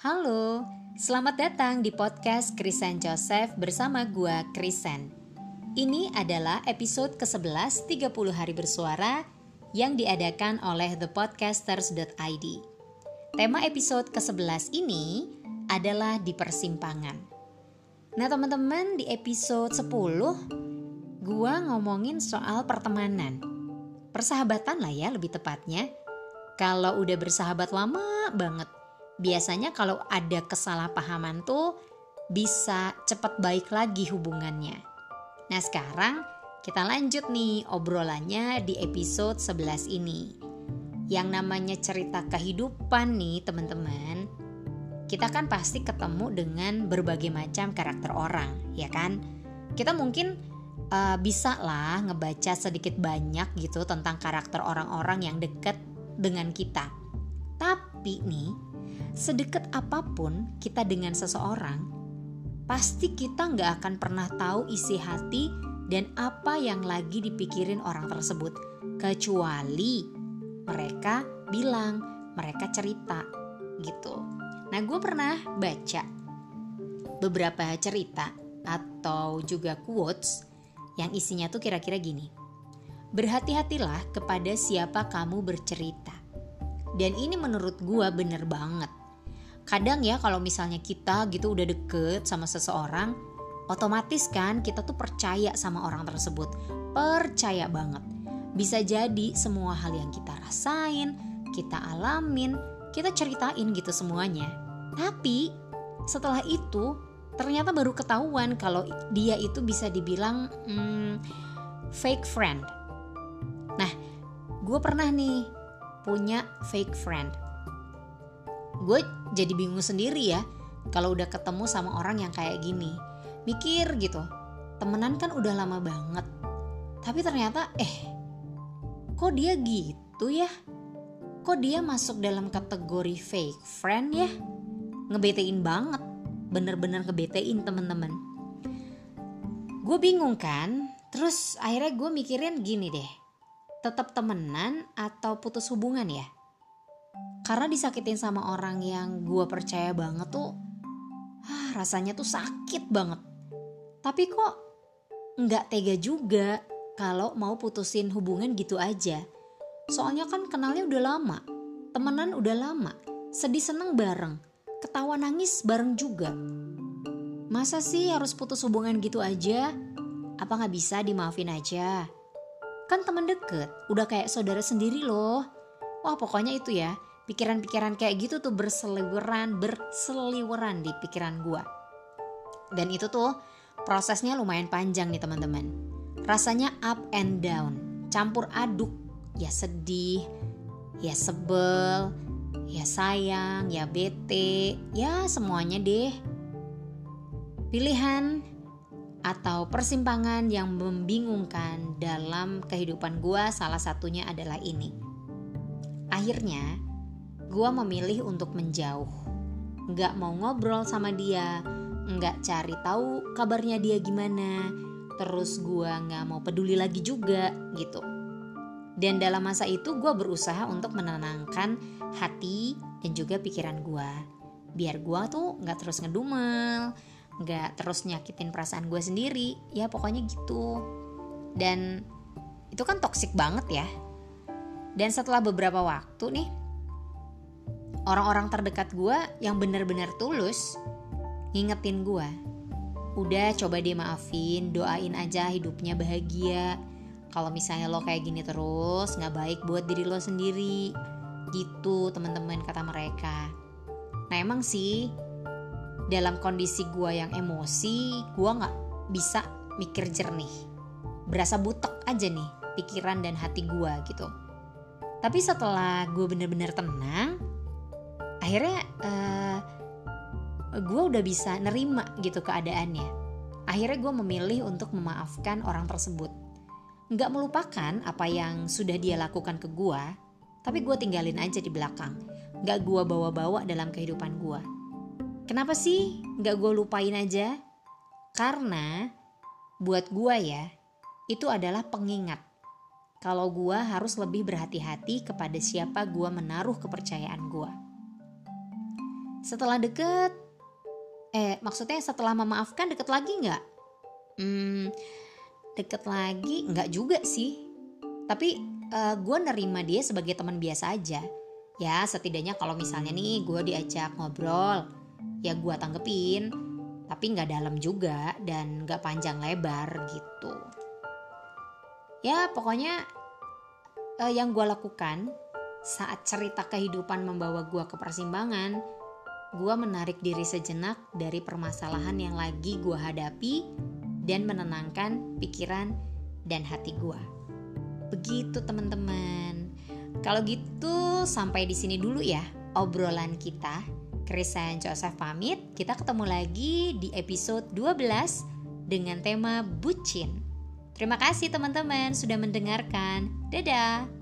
Halo, selamat datang di podcast Krisen Joseph bersama gua Krisen. Ini adalah episode ke-11 30 hari bersuara yang diadakan oleh thepodcasters.id. Tema episode ke-11 ini adalah di persimpangan. Nah, teman-teman, di episode 10 gua ngomongin soal pertemanan. Persahabatan lah ya lebih tepatnya. Kalau udah bersahabat lama banget, biasanya kalau ada kesalahpahaman tuh bisa cepat baik lagi hubungannya. Nah, sekarang kita lanjut nih obrolannya di episode 11 ini. Yang namanya cerita kehidupan nih, teman-teman. Kita kan pasti ketemu dengan berbagai macam karakter orang, ya kan? Kita mungkin uh, bisa lah ngebaca sedikit banyak gitu tentang karakter orang-orang yang dekat dengan kita. Tapi nih, sedekat apa pun kita dengan seseorang, pasti kita nggak akan pernah tahu isi hati dan apa yang lagi dipikirin orang tersebut, kecuali mereka bilang, mereka cerita gitu. Nah, gue pernah baca beberapa cerita atau juga quotes yang isinya tuh kira-kira gini. Berhati-hatilah kepada siapa kamu bercerita. Dan ini menurut gue bener banget. Kadang ya kalau misalnya kita gitu udah deket sama seseorang, otomatis kan kita tuh percaya sama orang tersebut. Percaya banget. Bisa jadi semua hal yang kita rasain, kita alamin, kita ceritain gitu semuanya. Tapi setelah itu ternyata baru ketahuan kalau dia itu bisa dibilang hmm, fake friend. Nah, gue pernah nih punya fake friend. Gue jadi bingung sendiri ya kalau udah ketemu sama orang yang kayak gini. Mikir gitu, temenan kan udah lama banget. Tapi ternyata eh kok dia gitu ya? Kok dia masuk dalam kategori fake friend ya? Ngebetein banget. Bener-bener ngebetein temen-temen. Gue bingung kan? Terus akhirnya gue mikirin gini deh. Tetap temenan atau putus hubungan ya? Karena disakitin sama orang yang gue percaya banget tuh ah, rasanya tuh sakit banget. Tapi kok nggak tega juga kalau mau putusin hubungan gitu aja. Soalnya kan kenalnya udah lama, temenan udah lama, sedih seneng bareng, ketawa nangis bareng juga. Masa sih harus putus hubungan gitu aja? Apa nggak bisa dimaafin aja? Kan temen deket, udah kayak saudara sendiri loh. Wah pokoknya itu ya, pikiran-pikiran kayak gitu tuh berseliweran, berseliweran di pikiran gua. Dan itu tuh prosesnya lumayan panjang nih teman-teman. Rasanya up and down, campur aduk, ya sedih, ya sebel, ya sayang, ya bete, ya semuanya deh. Pilihan atau persimpangan yang membingungkan dalam kehidupan gua salah satunya adalah ini. Akhirnya, gua memilih untuk menjauh. Nggak mau ngobrol sama dia, nggak cari tahu kabarnya dia gimana, terus gua nggak mau peduli lagi juga gitu. Dan dalam masa itu gue berusaha untuk menenangkan hati dan juga pikiran gue. Biar gue tuh nggak terus ngedumel, nggak terus nyakitin perasaan gue sendiri. Ya pokoknya gitu. Dan itu kan toksik banget ya. Dan setelah beberapa waktu nih, orang-orang terdekat gue yang benar-benar tulus ngingetin gue. Udah coba dia maafin, doain aja hidupnya bahagia kalau misalnya lo kayak gini terus nggak baik buat diri lo sendiri gitu teman-teman kata mereka nah emang sih dalam kondisi gue yang emosi gue nggak bisa mikir jernih berasa butek aja nih pikiran dan hati gue gitu tapi setelah gue bener-bener tenang akhirnya uh, gue udah bisa nerima gitu keadaannya akhirnya gue memilih untuk memaafkan orang tersebut nggak melupakan apa yang sudah dia lakukan ke gua, tapi gue tinggalin aja di belakang. Nggak gue bawa-bawa dalam kehidupan gua. Kenapa sih nggak gue lupain aja? Karena buat gua ya, itu adalah pengingat. Kalau gua harus lebih berhati-hati kepada siapa gua menaruh kepercayaan gua. setelah deket eh maksudnya setelah memaafkan deket lagi nggak hmm deket lagi nggak juga sih tapi uh, eh, gue nerima dia sebagai teman biasa aja ya setidaknya kalau misalnya nih gue diajak ngobrol ya gue tanggepin tapi nggak dalam juga dan nggak panjang lebar gitu ya pokoknya uh, yang gue lakukan saat cerita kehidupan membawa gue ke persimpangan gue menarik diri sejenak dari permasalahan yang lagi gue hadapi dan menenangkan pikiran dan hati gue. Begitu teman-teman. Kalau gitu sampai di sini dulu ya obrolan kita. Chris dan Joseph pamit. Kita ketemu lagi di episode 12 dengan tema bucin. Terima kasih teman-teman sudah mendengarkan. Dadah.